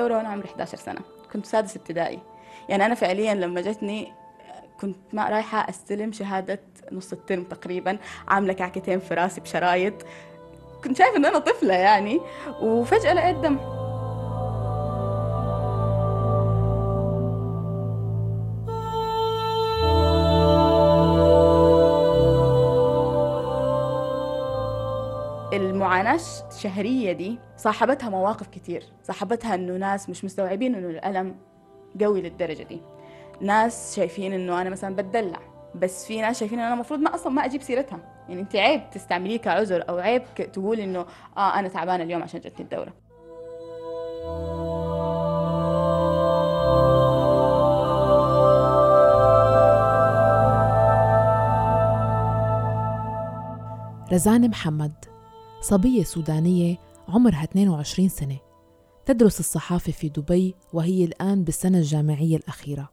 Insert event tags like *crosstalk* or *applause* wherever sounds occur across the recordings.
الدورة وأنا عمري 11 سنة. كنت سادس ابتدائي. يعني أنا فعليا لما جتني كنت ما رايحة أستلم شهادة نص الترم تقريبا. عاملة كعكتين في راسي بشرايط. كنت شايفة إن أنا طفلة يعني. وفجأة لقيت دم. المعاناة الشهرية دي صاحبتها مواقف كتير. صاحبتها إنه ناس مش مستوعبين إنه الألم قوي للدرجة دي. ناس شايفين إنه أنا مثلا بتدلع بس في ناس شايفين ان أنا المفروض ما أصلا ما أجيب سيرتها. يعني أنت عيب تستعمليه كعذر أو عيب تقول إنه آه أنا تعبانة اليوم عشان جتني الدورة. رزان محمد. صبية سودانية عمرها 22 سنة. تدرس الصحافة في دبي وهي الآن بالسنة الجامعية الأخيرة.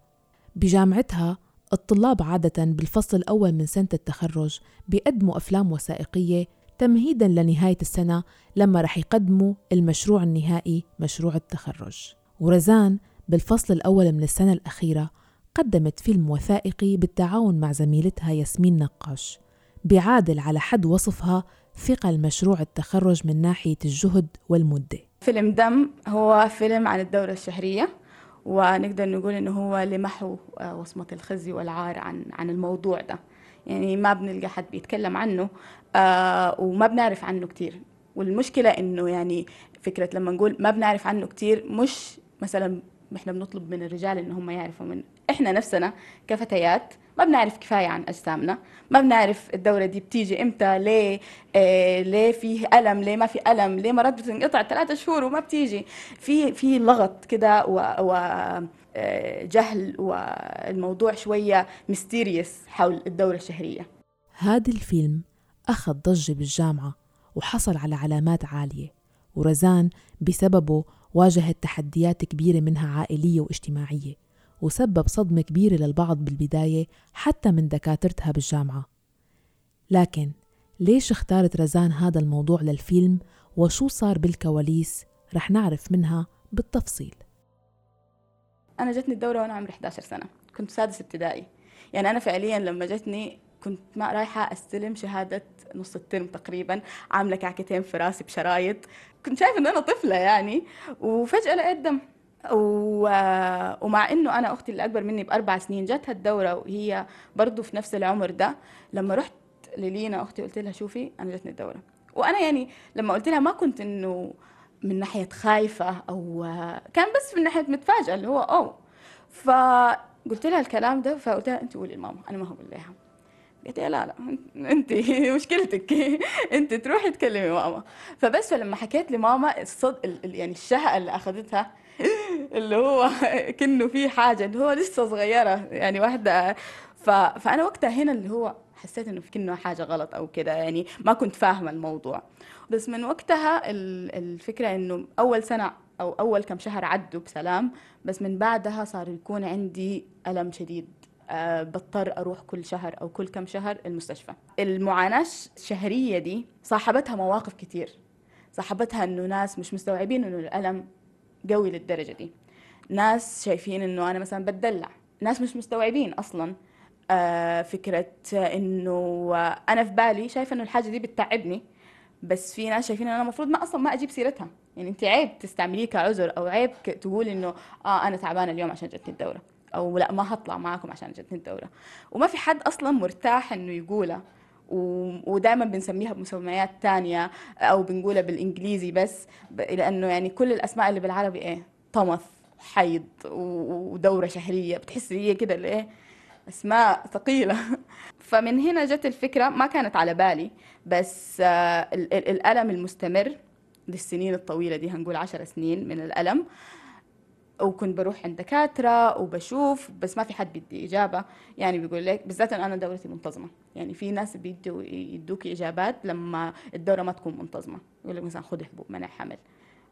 بجامعتها الطلاب عادة بالفصل الأول من سنة التخرج بيقدموا أفلام وثائقية تمهيدا لنهاية السنة لما رح يقدموا المشروع النهائي مشروع التخرج. ورزان بالفصل الأول من السنة الأخيرة قدمت فيلم وثائقي بالتعاون مع زميلتها ياسمين نقاش. بيعادل على حد وصفها ثقل مشروع التخرج من ناحية الجهد والمدة. فيلم دم هو فيلم عن الدورة الشهرية ونقدر نقول إنه هو لمحو وصمة الخزي والعار عن عن الموضوع ده. يعني ما بنلقى حد بيتكلم عنه آه وما بنعرف عنه كتير. والمشكلة إنه يعني فكرة لما نقول ما بنعرف عنه كتير مش مثلا إحنا بنطلب من الرجال ان هم يعرفوا من إحنا نفسنا كفتيات ما بنعرف كفاية عن أجسامنا ما بنعرف الدورة دي بتيجي إمتى ليه آه ليه في ألم ليه ما في ألم ليه مرات بتنقطع ثلاثة شهور وما بتيجي. في في لغط كده و, و آه، جهل والموضوع شوية ميستيريس حول الدورة الشهرية. هذا الفيلم أخذ ضجة بالجامعة وحصل على علامات عالية ورزان بسببه واجهت تحديات كبيرة منها عائلية واجتماعية. وسبب صدمة كبيرة للبعض بالبداية حتى من دكاترتها بالجامعة. لكن ليش اختارت رزان هذا الموضوع للفيلم وشو صار بالكواليس رح نعرف منها بالتفصيل. أنا جتني الدورة وأنا عمري 11 سنة. كنت سادس ابتدائي. يعني أنا فعليا لما جتني كنت ما رايحة أستلم شهادة نص الترم تقريبا عاملة كعكتين في راسي بشرايط. كنت شايفة ان أنا طفلة يعني وفجأة لقيت دم. و... ومع إنه أنا أختي اللي أكبر مني بأربع سنين جاتها الدورة وهي برضه في نفس العمر ده لما رحت للينا أختي قلت لها شوفي أنا جاتني الدورة. وأنا يعني لما قلت لها ما كنت إنه من ناحية خايفة أو كان بس من ناحية متفاجئه اللي هو أو فقلت لها الكلام ده فقلت لها أنت قولي لماما أنا ما هقول لها. قالت لي لا لا أنت *laughs* مشكلتك *laughs* أنت تروحي تكلمي ماما. فبس فلما حكيت لماما الصد يعني الشهقة اللي اخذتها اللي هو كأنه في حاجة اللي هو لسه صغيرة يعني واحدة. ف... فأنا وقتها هنا اللي هو حسيت إنه في كأنه حاجة غلط أو كده يعني ما كنت فاهمة الموضوع. بس من وقتها الفكرة إنه أول سنة أو أول كم شهر عدوا بسلام بس من بعدها صار يكون عندي ألم شديد. أه بضطر أروح كل شهر أو كل كم شهر المستشفى. المعاناة الشهرية دي صاحبتها مواقف كتير. صاحبتها إنه ناس مش مستوعبين إنه الألم قوي للدرجة دي. ناس شايفين إنه أنا مثلا بتدلع. ناس مش مستوعبين أصلا آه فكرة إنه أنا في بالي شايفة إنه الحاجة دي بتتعبني بس في ناس شايفين إن أنا المفروض ما أصلا ما أجيب سيرتها. يعني أنت عيب تستعمليه كعذر أو عيب تقول إنه آه أنا تعبانة اليوم عشان جتني الدورة أو لا ما هطلع معاكم عشان جتني الدورة. وما في حد أصلا مرتاح إنه يقولها ودائما بنسميها بمسميات تانية أو بنقولها بالإنجليزي بس لأنه يعني كل الأسماء اللي بالعربي إيه طمث حيض ودورة شهرية بتحس هي كده اللي إيه أسماء ثقيلة. *laughs* فمن هنا جت الفكرة ما كانت على بالي بس آه، الألم المستمر للسنين الطويلة دي هنقول عشر سنين من الألم وكنت بروح عند دكاترة وبشوف بس ما في حد بيدي إجابة. يعني بيقول لك بالذات أنا دورتي منتظمة. يعني في ناس بيدوا يدوك إجابات لما الدورة ما تكون منتظمة. يقول لك مثلا خذ حبوب منع حمل.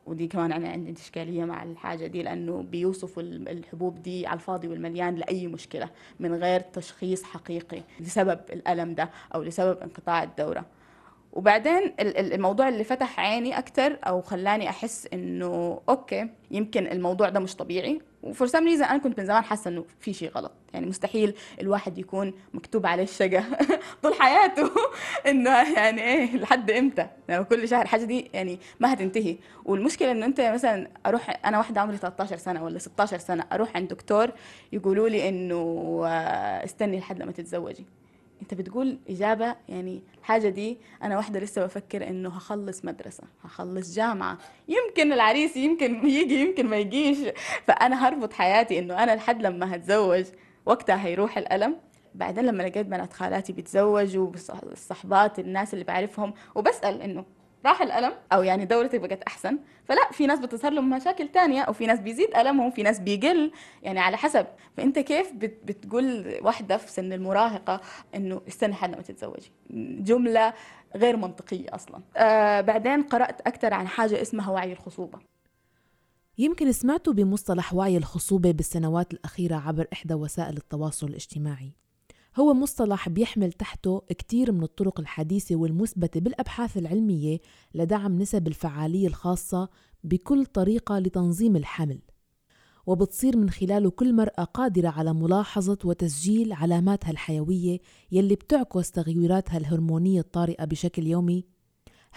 ودي كمان أنا عندي إشكالية مع الحاجة دي لأنه بيوصفوا الحبوب دي على الفاضي والمليان لأي مشكلة من غير تشخيص حقيقي لسبب الألم ده أو لسبب انقطاع الدورة. وبعدين الموضوع اللي فتح عيني أكثر أو خلاني أحس إنه okay يمكن الموضوع ده مش طبيعي. و for some reason أنا كنت من زمان حاسة إنه في شيء غلط. يعني مستحيل الواحد يكون مكتوب عليه الشقا *laughs* طول حياته *laughs* إنه يعني إيه لحد إمتى؟ يعني كل شهر الحاجة دي يعني ما هتنتهي. والمشكلة إنه أنت مثلا أروح أنا واحدة عمري 13 سنة ولا 16 سنة أروح عند دكتور يقولوا لي إنه آه، استني لحد لما تتزوجي. انت بتقول إجابة يعني الحاجة دي أنا واحدة لسه بفكر إنه هخلص مدرسة هخلص جامعة. يمكن العريس يمكن يجي يمكن ما يجيش. فأنا هربط حياتي إنه أنا لحد لما هتزوج وقتها هيروح الألم. بعدين لما لقيت بنات خالاتي بيتزوجوا الصحبات الناس اللي بعرفهم وبسأل إنه راح الألم أو يعني دورتك بقت أحسن. فلا في ناس بتظهر لهم مشاكل تانية أو في ناس بيزيد ألمهم في ناس بيقل يعني على حسب. فأنت كيف بتقول واحدة في سن المراهقة إنه استنى لحد ما تتزوجي جملة غير منطقية أصلا. آه بعدين قرأت أكثر عن حاجة اسمها وعي الخصوبة. يمكن سمعتوا بمصطلح وعي الخصوبة بالسنوات الأخيرة عبر إحدى وسائل التواصل الاجتماعي. هو مصطلح بيحمل تحته كتير من الطرق الحديثة والمثبتة بالأبحاث العلمية لدعم نسب الفعالية الخاصة بكل طريقة لتنظيم الحمل. وبتصير من خلاله كل مرأة قادرة على ملاحظة وتسجيل علاماتها الحيوية يلي بتعكس تغيراتها الهرمونية الطارئة بشكل يومي.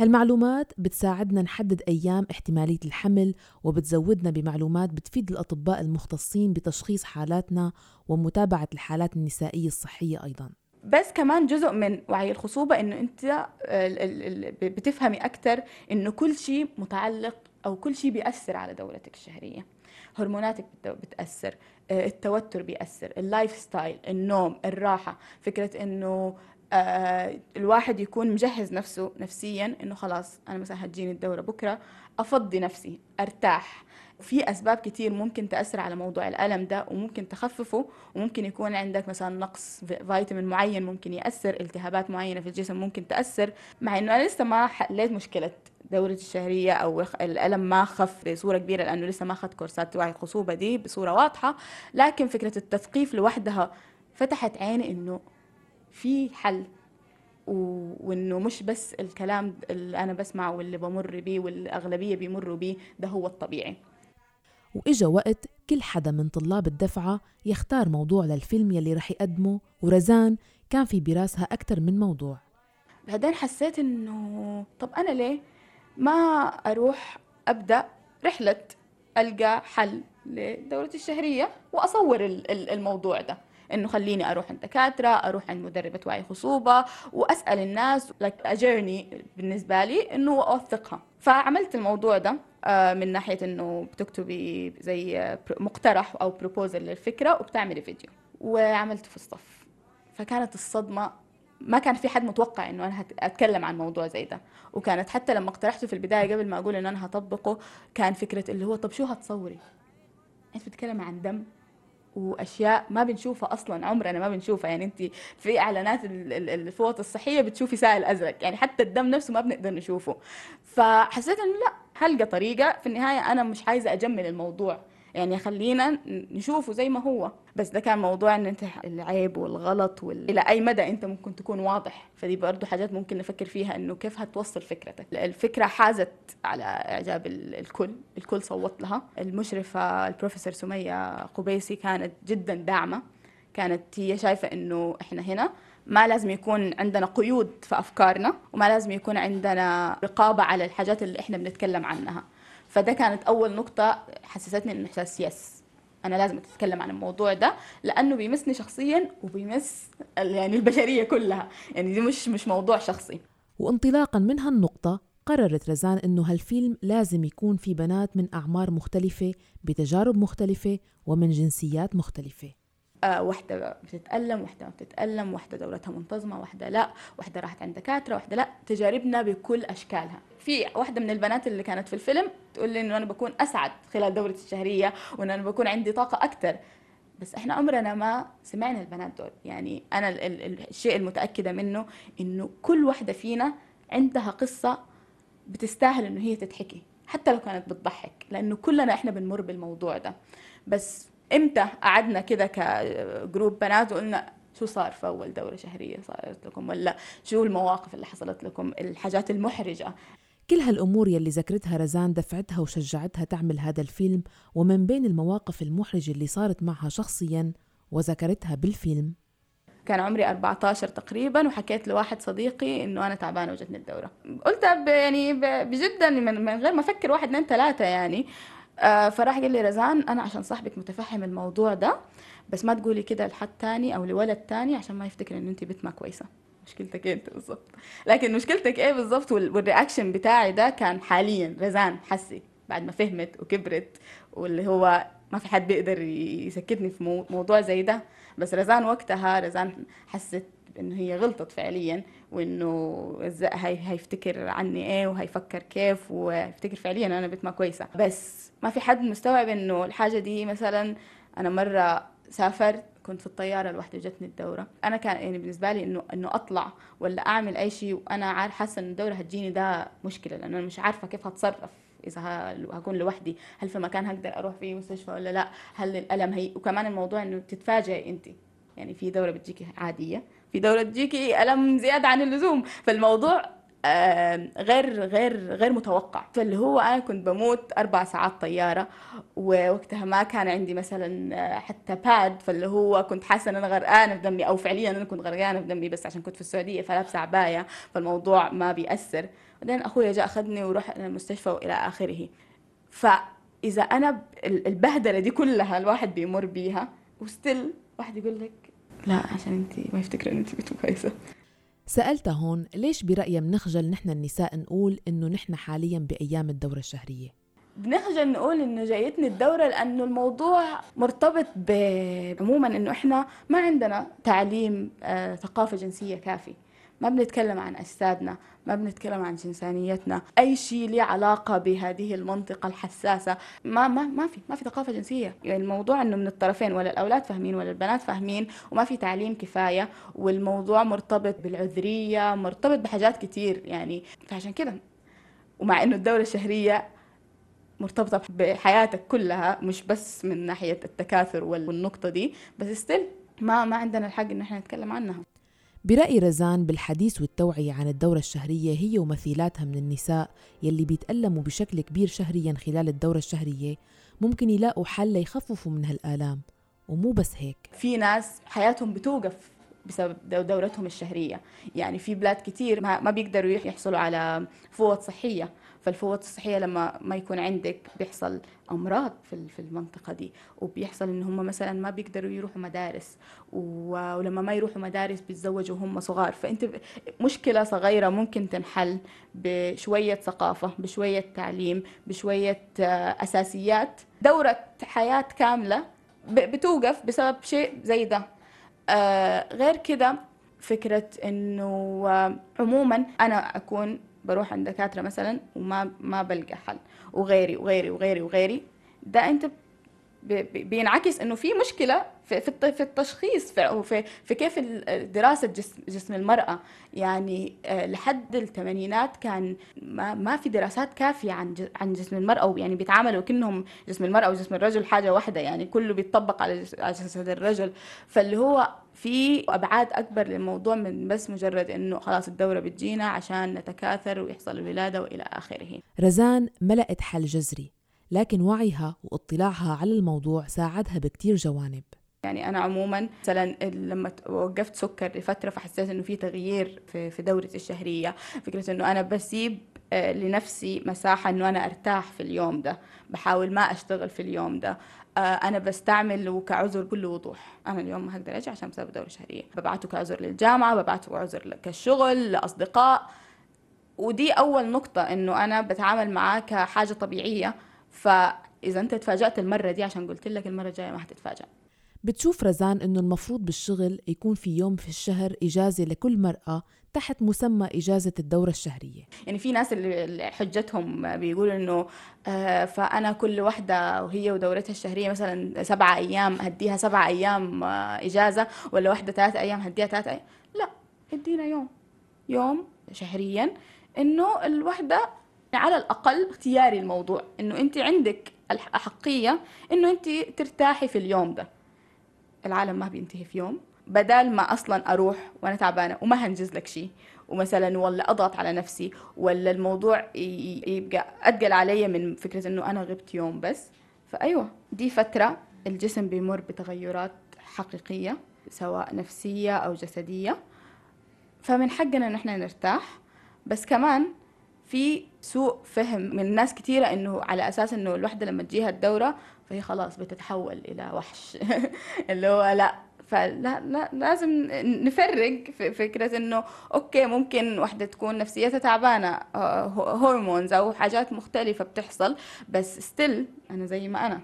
هالمعلومات بتساعدنا نحدد أيام احتمالية الحمل وبتزودنا بمعلومات بتفيد الأطباء المختصين بتشخيص حالاتنا ومتابعة الحالات النسائية الصحية أيضاً. بس كمان جزء من وعي الخصوبة إنه أنت بتفهمي أكثر إنه كل شيء متعلق أو كل شيء بيأثر على دورتك الشهرية. هرموناتك بتأثر آه، التوتر بيأثر ال lifestyle النوم الراحة فكرة آه، الواحد يكون مجهز نفسه نفسيا إنه خلاص أنا مثلا هتجيني الدورة بكرة أفضي نفسي أرتاح. في أسباب كتير ممكن تأثر على موضوع الألم ده وممكن تخففه وممكن يكون عندك مثلا نقص فيتامين معين ممكن يأثر التهابات معينة في الجسم ممكن تأثر. مع إنه أنا لسه ما حليت مشكلة دورة الشهرية أو الألم ما خف بصورة كبيرة لأنه لسه ما أخذت كورسات وعي الخصوبة دي بصورة واضحة. لكن فكرة التثقيف لوحدها فتحت عيني إنه في حل. وإنه مش بس الكلام اللي أنا بسمعه واللي بمر بيه والأغلبية بيمروا بيه ده هو الطبيعي. وإجا وقت كل حدا من طلاب الدفعة يختار موضوع للفيلم يلي رح يقدمه ورزان كان في براسها أكثر من موضوع. بعدين حسيت إنه طب أنا ليه ما أروح أبدأ رحلة ألقى حل لدورة الشهرية وأصور الموضوع ده؟ إنه خليني أروح عند دكاترة أروح عند مدربة وعي خصوبة وأسأل الناس لايك جيرني بالنسبة لي إنه أوثقها. فعملت الموضوع ده آه، من ناحية إنه بتكتبي زي مقترح أو بروبوزل للفكرة وبتعملي فيديو وعملته في الصف فكانت الصدمة ما كان في حد متوقع إنه أنا أتكلم عن موضوع زي ده. وكانت حتى لما اقترحته في البداية قبل ما أقول إنه أنا هطبقه كان فكرة اللي هو طب شو هتصوري؟ أنت بتتكلمي عن دم؟ وأشياء ما بنشوفها أصلا عمرنا ما بنشوفها. يعني انت في إعلانات الفوط الصحية بتشوفي سائل أزرق. يعني حتى الدم نفسه ما بنقدر نشوفه. فحسيت إنه لا هلقى طريقة. في النهاية أنا مش عايزة أجمل الموضوع. يعني خلينا نشوفه زي ما هو. بس ده كان موضوع إن أنت العيب والغلط وال... إلى أي مدى أنت ممكن تكون واضح. فدي برضو حاجات ممكن نفكر فيها إنه كيف هتوصل فكرتك. الفكرة حازت على إعجاب الكل. الكل صوت لها. المشرفة البروفيسور سمية قبيسي كانت جدا داعمة. كانت هي شايفة إنه إحنا هنا ما لازم يكون عندنا قيود في أفكارنا وما لازم يكون عندنا رقابة على الحاجات اللي إحنا بنتكلم عنها. فده كانت أول نقطة حسستني إنه إحساس يس أنا لازم أتكلم عن الموضوع ده لأنه بيمسني شخصيا وبيمس يعني البشرية كلها. يعني دي مش مش موضوع شخصي. وانطلاقا من هالنقطة قررت رزان إنه هالفيلم لازم يكون في بنات من أعمار مختلفة بتجارب مختلفة ومن جنسيات مختلفة. واحدة بتتألم واحدة ما بتتألم واحدة دورتها منتظمة واحدة لا واحدة راحت عند دكاترة واحدة لا. تجاربنا بكل أشكالها. في واحدة من البنات اللي كانت في الفيلم تقول لي إنه أنا بكون أسعد خلال دورتي الشهرية وإنه أنا بكون عندي طاقة أكثر بس إحنا عمرنا ما سمعنا البنات دول. يعني أنا ال ال الشيء المتأكدة منه إنه كل واحدة فينا عندها قصة بتستاهل إنه هي تتحكي حتى لو كانت بتضحك لأنه كلنا إحنا بنمر بالموضوع ده. بس إمتى قعدنا كده كجروب بنات وقلنا شو صار في أول دورة شهرية صارت لكم ولا شو المواقف اللي حصلت لكم الحاجات المحرجة. كل هالأمور يلي ذكرتها رزان دفعتها وشجعتها تعمل هذا الفيلم ومن بين المواقف المحرجة اللي صارت معها شخصيا وذكرتها بالفيلم. كان عمري 14 تقريبا وحكيت لواحد صديقي إنه أنا تعبانة وجتني الدورة. قلت يعني بجدا من غير ما أفكر واحد اثنين ثلاثة يعني. آه، فراح قال لي رزان أنا عشان صاحبك متفهم الموضوع ده بس ما تقولي كده لحد تاني أو لولد تاني عشان ما يفتكر إن انت بنت ما كويسة. مشكلتك إيه أنت بالظبط لكن مشكلتك إيه بالظبط والرياكشن بتاعي ده كان حاليا رزان حسي بعد ما فهمت وكبرت واللي هو ما في حد بيقدر يسكتني في موضوع زي ده. بس رزان وقتها رزان حست انه هي غلطت فعليا. وإنه هي هيفتكر عني إيه وهيفكر كيف ويفتكر فعليا أنا بنت ما كويسة. بس ما في حد مستوعب إنه الحاجة دي مثلا أنا مرة سافرت كنت في الطيارة لوحدي وجتني الدورة. أنا كان يعني بالنسبة لي انه إنه أطلع ولا أعمل أي شيء وأنا عارف حاسة ان الدورة هتجيني ده مشكلة لأنه أنا مش عارفة كيف هتصرف إذا هكون لوحدي. هل في مكان هقدر أروح فيه مستشفى ولا لأ؟ هل الألم هي وكمان الموضوع إنه تتفاجئي انت. يعني في دورة بتجيكي عادية. في دوره بتجيكي ألم زيادة عن اللزوم. فالموضوع غير غير غير متوقع. فاللي هو أنا كنت بموت أربع ساعات طيارة ووقتها ما كان عندي مثلا آه، حتى باد فاللي هو كنت حاسة إن أنا غرقانة في دمي أو فعليا أنا كنت غرقانة في دمي بس عشان كنت في السعودية فلابسه عبايه فالموضوع ما بيأثر. بعدين أخويا جاء أخذني وروح المستشفى وإلى آخره. فإذا أنا البهدلة دي كلها الواحد بيمر بيها وستيل واحد يقول لك لا عشان انت ما يفتكر إن انت بنت كويسه سألتها هون ليش برأيها بنخجل نحن النساء نقول إنه نحن حاليا بأيام الدورة الشهرية؟ بنخجل نقول إنه جايتني الدورة لأنه الموضوع مرتبط عموما إنه إحنا ما عندنا تعليم آه ثقافة جنسية كافي ما بنتكلم عن أجسادنا ما بنتكلم عن جنسانيتنا. أي شيء له علاقة بهذه المنطقة الحساسة ما ما ما في ما في ثقافة جنسية. يعني الموضوع إنه من الطرفين ولا الأولاد فاهمين ولا البنات فاهمين وما في تعليم كفاية والموضوع مرتبط بالعذرية مرتبط بحاجات كتير. يعني فعشان كده ومع إنه الدورة الشهرية مرتبطة بحياتك كلها مش بس من ناحية التكاثر والنقطة دي بس ستيل ما ما عندنا الحق إن إحنا نتكلم عنها. برأي رزان بالحديث والتوعية عن الدورة الشهرية هي ومثيلاتها من النساء يلي بيتألموا بشكل كبير شهريا خلال الدورة الشهرية ممكن يلاقوا حل ليخففوا من هالآلام ومو بس هيك. في ناس حياتهم بتوقف بسبب دورتهم الشهرية. يعني في بلاد كتير ما بيقدروا يحصلوا على فوط صحية. فالفوط الصحية لما ما يكون عندك بيحصل أمراض في في المنطقة دي وبيحصل إن هم مثلا ما بيقدروا يروحوا مدارس ولما ما يروحوا مدارس بيتزوجوا هم صغار. فأنت مشكلة صغيرة ممكن تنحل بشوية ثقافة بشوية تعليم بشوية آه، أساسيات. دورة حياة كاملة بتوقف بسبب شيء زي ده. آه غير كده فكرة إنه آه، عموما أنا أكون بروح عند دكاترة مثلا وما ما بلقى حل. وغيري وغيري وغيري وغيري. ده أنت بينعكس إنه في مشكلة في في التشخيص في في كيف دراسة جسم جسم المرأة. يعني آه، لحد الثمانينات كان ما ما في دراسات كافية عن عن جسم المرأة يعني بيتعاملوا كأنهم جسم المرأة وجسم الرجل حاجة واحدة. يعني كله بيتطبق على جسد الرجل. فاللي هو في أبعاد أكبر للموضوع من بس مجرد إنه خلاص الدورة بتجينا عشان نتكاثر ويحصل الولادة وإلى آخره. رزان ملأت حل جذري. لكن وعيها واطلاعها على الموضوع ساعدها بكتير جوانب. يعني أنا عموما مثلا لما وقفت سكر لفترة فحسيت إنه في تغيير في في دورتي الشهرية. فكرة إنه أنا بسيب آه، لنفسي مساحة إنه أنا أرتاح في اليوم ده. بحاول ما أشتغل في اليوم ده. آه، أنا بستعمله كعذر بكل وضوح. أنا اليوم ما هقدر أجي عشان بسبب دورة شهرية. ببعته كعذر للجامعة ببعته كعذر كالشغل لأصدقاء. ودي أول نقطة إنه أنا بتعامل معاه كحاجة طبيعية. فإذا أنت تفاجأت المرة دي عشان قلت لك المرة الجاية ما حتتفاجأ. بتشوف رزان إنه المفروض بالشغل يكون في يوم في الشهر إجازة لكل مرأة تحت مسمى إجازة الدورة الشهرية. يعني في ناس اللي حجتهم بيقولوا إنه آه فأنا كل واحدة وهي ودورتها الشهرية مثلا سبعة أيام هديها سبعة أيام آه إجازة ولا واحدة ثلاثة أيام هديها ثلاثة أيام. لا ادينا يوم. يوم شهريا إنه الوحده على الأقل اختياري الموضوع إنه أنت عندك الأحقية إنه أنت ترتاحي في اليوم ده. العالم ما بينتهي في يوم. بدل ما أصلا أروح وأنا تعبانة وما هنجز لك شيء ومثلا ولا أضغط على نفسي ولا الموضوع يبقى اثقل علي من فكرة إنه أنا غبت يوم بس. فأيوة دي فترة الجسم بيمر بتغيرات حقيقية سواء نفسية أو جسدية. فمن حقنا إن إحنا نرتاح. بس كمان في سوء فهم من ناس كثيرة إنه على أساس إنه الوحدة لما تجيها الدورة فهي خلاص بتتحول إلى وحش. *laughs* اللي هو لا فلا لا لازم نفرق في فكرة إنه okay ممكن وحدة تكون نفسيتها تعبانة hormones أو حاجات مختلفة بتحصل بس still أنا زي ما أنا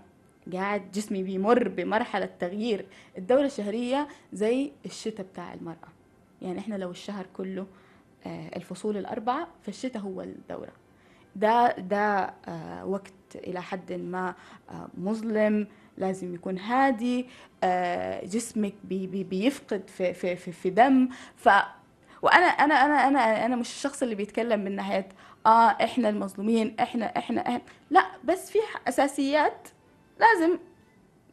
قاعد جسمي بيمر بمرحلة تغيير. الدورة الشهرية زي الشتاء بتاع المرأة. يعني إحنا لو الشهر كله آه، الفصول الأربعة فالشتاء هو الدورة. ده ده آه، وقت إلى حد ما آه، مظلم لازم يكون هادي جسمك بي بي بيفقد في في في, في دم. ف وأنا أنا أنا أنا أنا مش الشخص اللي بيتكلم من ناحية آه إحنا المظلومين إحنا إحنا, إحنا. لا بس في أساسيات لازم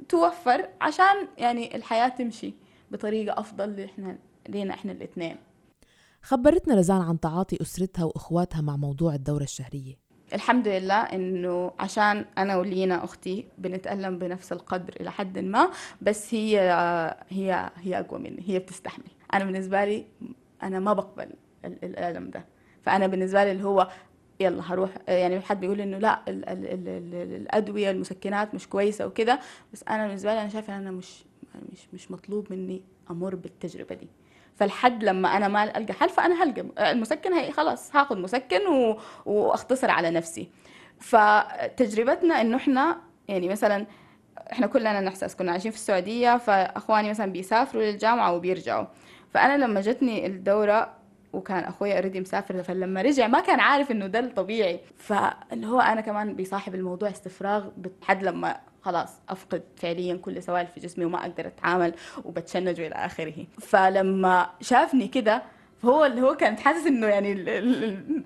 توفر عشان يعني الحياة تمشي بطريقة أفضل إحنا لينا إحنا الإثنين. خبرتنا رزان عن تعاطي أسرتها وإخواتها مع موضوع الدورة الشهرية. الحمد لله إنه عشان أنا ولينا أختي بنتألم بنفس القدر إلى حد ما بس هي هي هي أقوى مني هي بتستحمل. أنا بالنسبة لي أنا ما بقبل الألم ده. فأنا بالنسبة لي اللي هو يلا هروح يعني حد بيقول إنه لا ال ال ال ال الأدوية المسكنات مش كويسة وكده بس أنا بالنسبة لي أنا شايفة أنا مش مش مش مطلوب مني أمر بالتجربة دي. فالحد لما أنا ما ألقى حل فأنا هلقى. المسكن هي خلاص هاخذ مسكن و... وأختصر على نفسي. فتجربتنا إنه إحنا يعني مثلا إحنا كلنا نحسس كنا عايشين في السعودية فأخواني مثلا بيسافروا للجامعة وبيرجعوا. فأنا لما جتني الدورة وكان أخوي already مسافر فلما رجع ما كان عارف إنه ده الطبيعي. فاللي هو أنا كمان بيصاحب الموضوع استفراغ بحد لما خلاص أفقد فعليا كل سوائل في جسمي وما أقدر أتعامل وبتشنج والى آخره. فلما شافني كده فهو اللي هو كان حاسس إنه يعني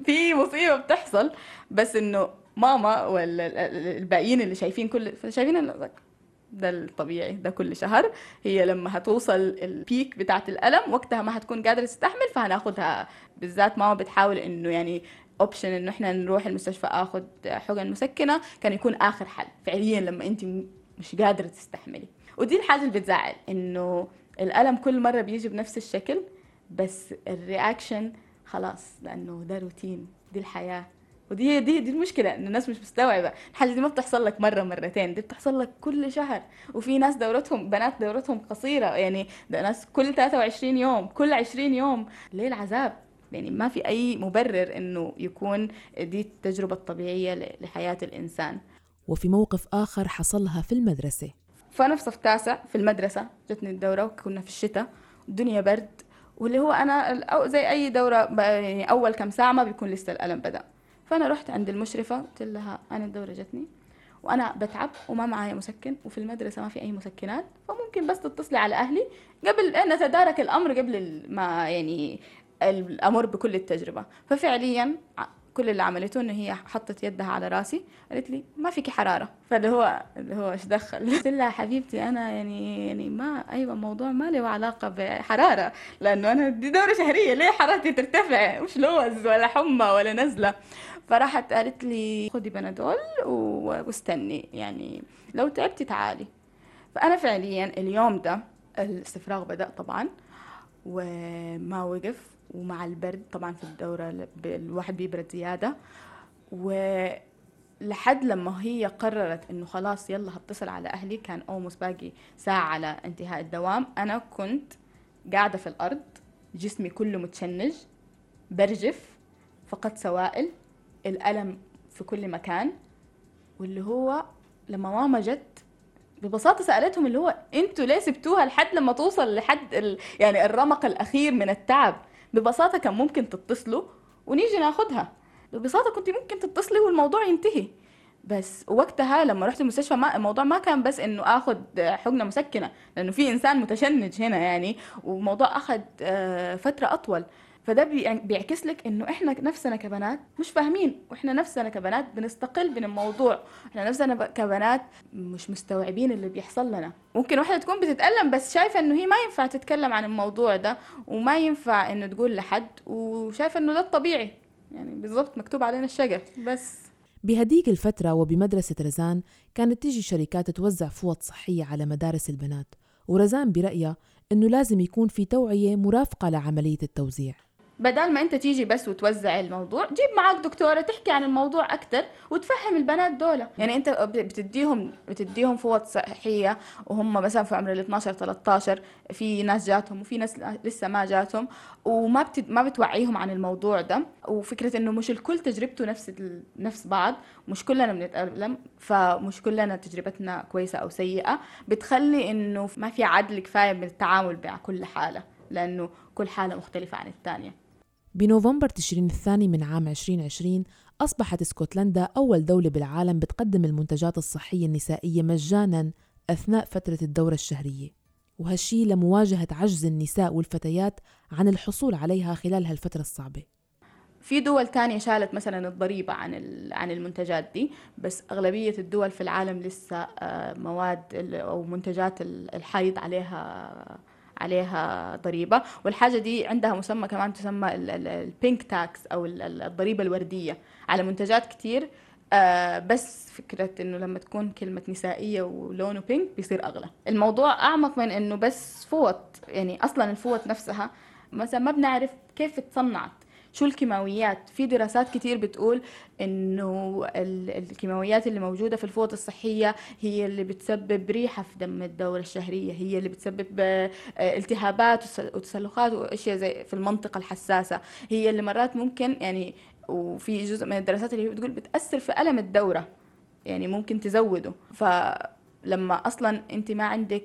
في مصيبة بتحصل بس إنه ماما ولا الباقيين اللي شايفين كل شايفين ده الطبيعي ده كل شهر. هي لما هتوصل ال peak بتاعت الألم وقتها ما هتكون قادرة تستحمل فهناخدها. بالذات ماما بتحاول إنه يعني option إنه إحنا نروح المستشفى آخذ حقن مسكنة كان يكون آخر حل. فعليا لما أنت مش قادرة تستحملي. ودي الحاجة اللي بتزعل إنه الألم كل مرة بيجي بنفس الشكل بس ال reaction خلاص لأنه ده روتين دي الحياة. ودي دي دي المشكلة إن الناس مش مستوعبة. الحاجة دي ما بتحصل لك مرة مرتين دي بتحصل لك كل شهر. وفي ناس دورتهم بنات دورتهم قصيرة يعني ده ناس كل 23 يوم كل 20 يوم. ليه العذاب؟ يعني ما في أي مبرر إنه يكون دي التجربة الطبيعية لحياة الإنسان. وفي موقف آخر حصلها في المدرسة. فأنا في صف تاسع في المدرسة جتني الدورة وكنا في الشتاء الدنيا برد واللي هو أنا زي أي دورة يعني أول كم ساعة ما بيكون لسه الألم بدأ. فأنا رحت عند المشرفة قلت لها أنا الدورة جتني وأنا بتعب وما معايا مسكن وفي المدرسة ما في أي مسكنات فممكن بس تتصلي على أهلي قبل أن نتدارك الأمر قبل ما يعني الأمر بكل التجربة. ففعليا كل اللي عملته ان هي حطت يدها على راسي قالت لي ما فيكي حرارة. فاللي هو اللي هو إيش دخل؟ *laughs* قلت لها حبيبتي أنا يعني يعني ما أيوه الموضوع ما له علاقة بحرارة لأنه أنا دي دورة شهرية ليه حرارتي ترتفع؟ مش لوز ولا حمى ولا نزلة. فراحت قالت لي خدي بنادول واستني يعني لو تعبتي تعالي. فأنا فعليا اليوم ده الاستفراغ بدأ طبعا وما وقف. ومع البرد طبعا في الدورة الواحد بيبرد زيادة. ولحد لما هي قررت إنه خلاص يلا هتصل على أهلي كان اوموس باقي ساعة على انتهاء الدوام. أنا كنت قاعدة في الأرض جسمي كله متشنج برجف فقدت سوائل الألم في كل مكان. واللي هو لما ماما جت ببساطة سألتهم اللي هو أنتوا ليه سبتوها لحد لما توصل لحد ال... يعني الرمق الأخير من التعب؟ ببساطة كان ممكن تتصلوا ونيجي ناخدها. ببساطة كنت ممكن تتصلي والموضوع ينتهي. بس وقتها لما رحت المستشفى ما الموضوع ما كان بس إنه اخذ حقنة مسكنة لأنه في إنسان متشنج هنا يعني والموضوع اخذ آه، فترة أطول. فده بيعكس لك إنه إحنا نفسنا كبنات مش فاهمين وإحنا نفسنا كبنات بنستقل من الموضوع. إحنا نفسنا كبنات مش مستوعبين اللي بيحصل لنا. ممكن واحدة تكون بتتألم بس شايفة إنه هي ما ينفع تتكلم عن الموضوع ده وما ينفع إنه تقول لحد وشايفة إنه ده الطبيعي. يعني بالضبط مكتوب علينا الشقة بس. بهديك الفترة وبمدرسة رزان كانت تيجي شركات توزع فوط صحية على مدارس البنات ورزان برأيها أنه لازم يكون في توعية مرافقة لعملية التوزيع. بدل ما انت تيجي بس وتوزع الموضوع جيب معك دكتورة تحكي عن الموضوع أكثر وتفهم البنات دول. يعني انت بتديهم بتديهم فوط صحية وهم مثلا في عمر ال 12 13 في ناس جاتهم وفي ناس لسه ما جاتهم وما بتد... ما بتوعيهم عن الموضوع ده. وفكرة إنه مش الكل تجربته نفس ال... نفس بعض مش كلنا بنتألم فمش كلنا تجربتنا كويسة أو سيئة. بتخلي إنه ما في عدل كفاية بالتعامل مع كل حالة لأنه كل حالة مختلفة عن الثانية بنوفمبر تشرين الثاني من عام 2020 أصبحت اسكتلندا أول دولة بالعالم بتقدم المنتجات الصحية النسائية مجانا أثناء فترة الدورة الشهرية وهالشي لمواجهة عجز النساء والفتيات عن الحصول عليها خلال هالفترة الصعبة. في دول تانية شالت مثلا الضريبة عن عن المنتجات دي بس أغلبية الدول في العالم لسه آه، مواد أو منتجات الحيض عليها عليها ضريبة. والحاجة دي عندها مسمى كمان تسمى البينك تاكس أو الضريبة الوردية على منتجات كتير. آه بس فكرة إنه لما تكون كلمة نسائية ولونه بينك بيصير أغلى. الموضوع أعمق من إنه بس فوط يعني أصلا الفوط نفسها مثلا ما بنعرف كيف تصنعت شو الكيماويات. في دراسات كتير بتقول إنه الكيماويات اللي موجودة في الفوط الصحية هي اللي بتسبب ريحة في دم الدورة الشهرية هي اللي بتسبب آه، التهابات وتسلخات وأشياء زي في المنطقة الحساسة. هي اللي مرات ممكن يعني وفي جزء من الدراسات اللي بتقول بتأثر في ألم الدورة يعني ممكن تزوده. فلما أصلا أنت ما عندك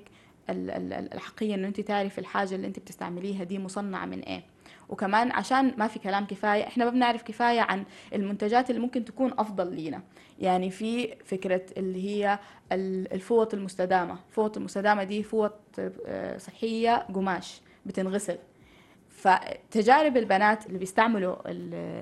الحقيقة إنه أنت تعرفي الحاجة اللي أنت بتستعمليها دي مصنعة من إيه. وكمان عشان ما في كلام كفاية إحنا ما بنعرف كفاية عن المنتجات اللي ممكن تكون أفضل لينا. يعني في فكرة اللي هي الفوط المستدامة. الفوط المستدامة دي فوط آه، صحية قماش بتنغسل. فتجارب البنات اللي بيستعملوا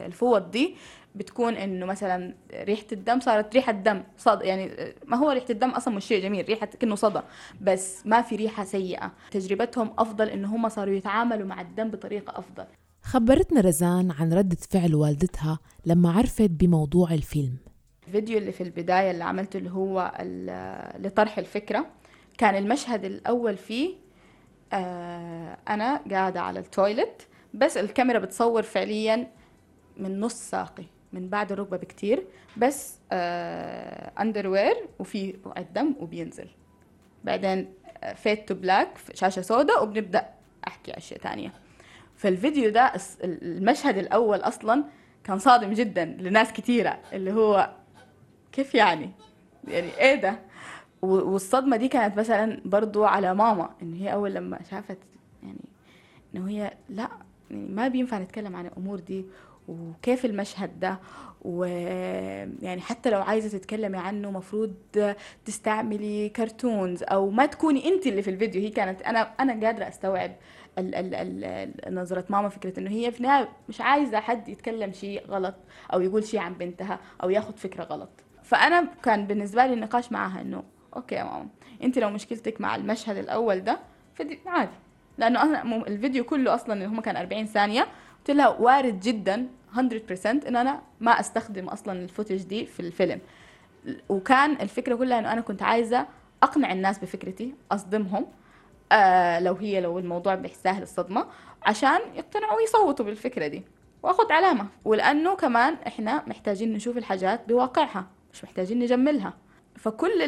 الفوط دي بتكون إنه مثلا ريحة الدم صارت ريحة دم صد يعني ما هو ريحة الدم أصلا مش شيء جميل ريحة كأنه صدى بس ما في ريحة سيئة. تجربتهم أفضل إنه هم صاروا يتعاملوا مع الدم بطريقة أفضل. خبرتنا رزان عن ردة فعل والدتها لما عرفت بموضوع الفيلم. الفيديو اللي في البداية اللي عملته اللي هو لطرح الفكرة كان المشهد الأول فيه آه أنا قاعدة على ال toilet بس الكاميرا بتصور فعليا من نص ساقي من بعد الركبة بكتير بس آه underwear وفي بقعه دم وبينزل. بعدين fade to black شاشة سوداء وبنبدأ أحكي أشياء تانية. فالفيديو ده المشهد الأول أصلا كان صادم جدا لناس كتيرة اللي هو كيف يعني؟ يعني إيه ده؟ والصدمة دي كانت مثلا برضو على ماما إن هي أول لما شافت يعني انه هي لأ يعني ما بينفع نتكلم عن الأمور دي وكيف المشهد ده ويعني حتى لو عايزة تتكلمي عنه مفروض تستعملي كرتونز أو ما تكوني أنت اللي في الفيديو. هي كانت أنا أنا قادرة أستوعب ال ال ال نظرة ماما فكرة إنه هي في النهاية مش عايزة حد يتكلم شيء غلط أو يقول شيء عن بنتها أو ياخذ فكرة غلط. فأنا كان بالنسبة لي النقاش معها إنه okay يا ماما. أنت لو مشكلتك مع المشهد الأول ده فدي عادي. لأنه أصلا الفيديو كله أصلا هم كان 40 ثانية قلت لها وارد جدا 100% إن أنا ما أستخدم أصلا ال footage دي في الفيلم. وكان الفكرة كلها إنه أنا كنت عايزة أقنع الناس بفكرتي أصدمهم آه لو هي لو الموضوع بيستاهل الصدمة عشان يقتنعوا ويصوتوا بالفكرة دي. وأخذ علامة. ولأنه كمان إحنا محتاجين نشوف الحاجات بواقعها مش محتاجين نجملها. فكل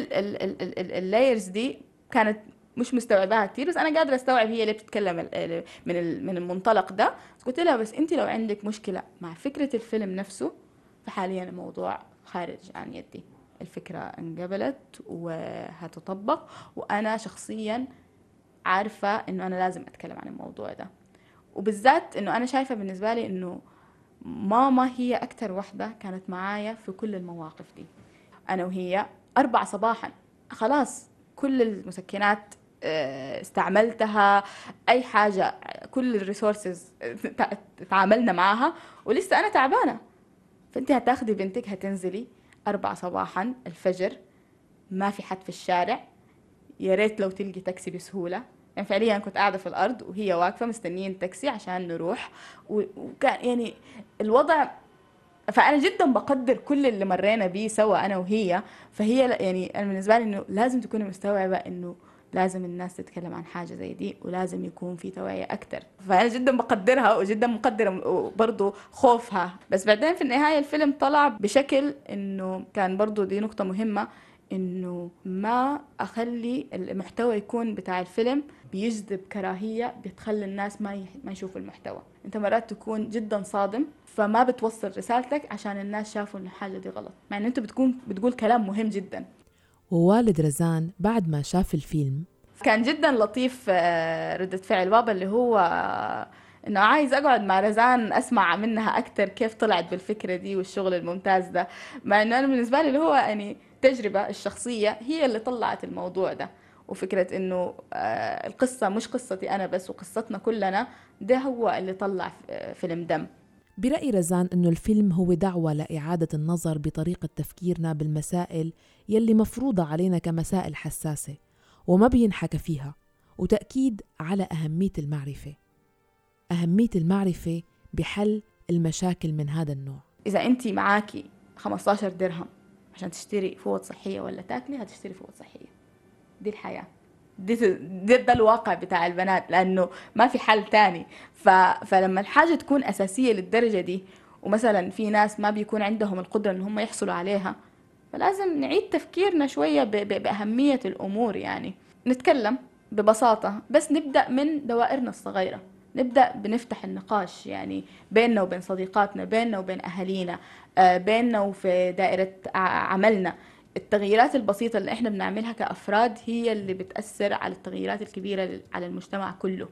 اللايرز دي كانت مش مستوعباها كتير بس أنا قادرة أستوعب هي ليه بتتكلم من من المنطلق ده. قلت لها بس انت لو عندك مشكلة مع فكرة الفيلم نفسه فحاليا الموضوع خارج عن يدي. الفكرة انقبلت وهتطبق وأنا شخصيا عارفة إنه أنا لازم أتكلم عن الموضوع ده. وبالذات إنه أنا شايفة بالنسبة لي إنه ماما هي أكتر وحدة كانت معايا في كل المواقف دي. أنا وهي أربع صباحا. خلاص كل المسكنات آه، استعملتها أي حاجة كل الريسورسز تعاملنا معاها ولسه أنا تعبانة. فأنت هتاخدي بنتك هتنزلي أربعة صباحا الفجر ما في حد في الشارع. يا ريت لو تلقي تاكسي بسهولة. يعني فعليا كنت قاعدة في الأرض وهي واقفة مستنيين تاكسي عشان نروح. وكان يعني الوضع فأنا جدا بقدر كل اللي مرينا بيه سوا أنا وهي. فهي يعني أنا بالنسبة لي إنه لازم تكوني مستوعبة إنه لازم الناس تتكلم عن حاجة زي دي ولازم يكون في توعية أكثر فأنا جدا بقدرها وجدا مقدره برضه خوفها. بس بعدين في النهاية الفيلم طلع بشكل إنه كان برضه دي نقطة مهمة إنه ما أخلي المحتوى يكون بتاع الفيلم بيجذب كراهية بتخلي الناس ما ما يشوفوا المحتوى. انت مرات تكون جدا صادم فما بتوصل رسالتك عشان الناس شافوا ان الحاجة دي غلط. مع ان أنت بتكون بتقول كلام مهم جدا. ووالد رزان بعد ما شاف الفيلم كان جدا لطيف آه، ردة فعل بابا اللي هو إنه عايز أقعد مع رزان أسمع منها أكثر كيف طلعت بالفكرة دي والشغل الممتاز ده. مع إنه أنا بالنسبة لي اللي هو يعني التجربه الشخصية هي اللي طلعت الموضوع ده. وفكرة إنه آه، القصة مش قصتي أنا بس وقصتنا كلنا ده هو اللي طلع آه، فيلم دم. برأي رزان أنه الفيلم هو دعوة لإعادة النظر بطريقة تفكيرنا بالمسائل يلي مفروضة علينا كمسائل حساسة وما بينحكى فيها وتأكيد على أهمية المعرفة. أهمية المعرفة بحل المشاكل من هذا النوع. إذا أنت معاكي 15 درهم عشان تشتري فوط صحية ولا تاكلي هتشتري فوط صحية. دي الحياة. دي ده, ده الواقع بتاع البنات لأنه ما في حل تاني. ف... فلما الحاجة تكون أساسية للدرجة دي ومثلا في ناس ما بيكون عندهم القدرة إن هم يحصلوا عليها فلازم نعيد تفكيرنا شوية ب... ب... بأهمية الأمور يعني. نتكلم ببساطة بس نبدأ من دوائرنا الصغيرة. نبدأ بنفتح النقاش يعني بيننا وبين صديقاتنا بيننا وبين أهالينا آه، بيننا وفي دائرة عملنا. التغييرات البسيطة اللي إحنا بنعملها كأفراد هي اللي بتأثر على التغييرات الكبيرة على المجتمع كله.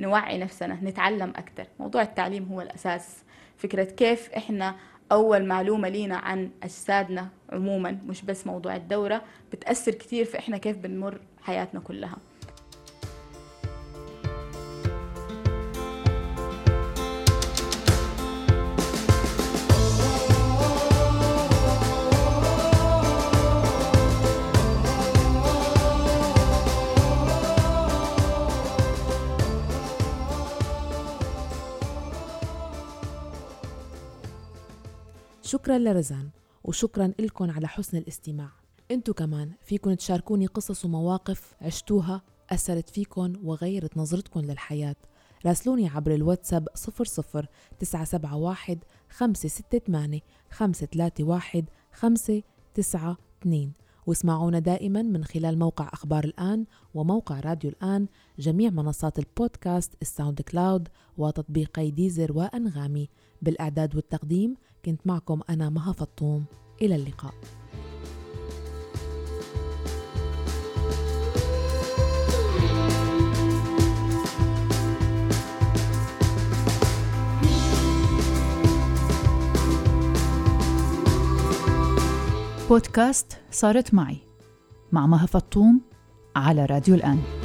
نوعي نفسنا نتعلم أكتر. موضوع التعليم هو الأساس. فكرة كيف إحنا أول معلومة لينا عن أجسادنا عموما مش بس موضوع الدورة بتأثر كتير في إحنا كيف بنمر حياتنا كلها. شكرا لرزان وشكرا لكم على حسن الاستماع. انتو كمان فيكن تشاركوني قصص ومواقف عشتوها أثرت فيكن وغيرت نظرتكم للحياة. راسلوني عبر الواتساب 00 971 568 531 592 واسمعونا دائما من خلال موقع أخبار الآن وموقع راديو الآن جميع منصات البودكاست ال SoundCloud وتطبيقي ديزر وأنغامي. بالإعداد والتقديم كنت معكم أنا مها فطوم. إلى اللقاء. بودكاست صارت معي مع مها فطوم على راديو الآن.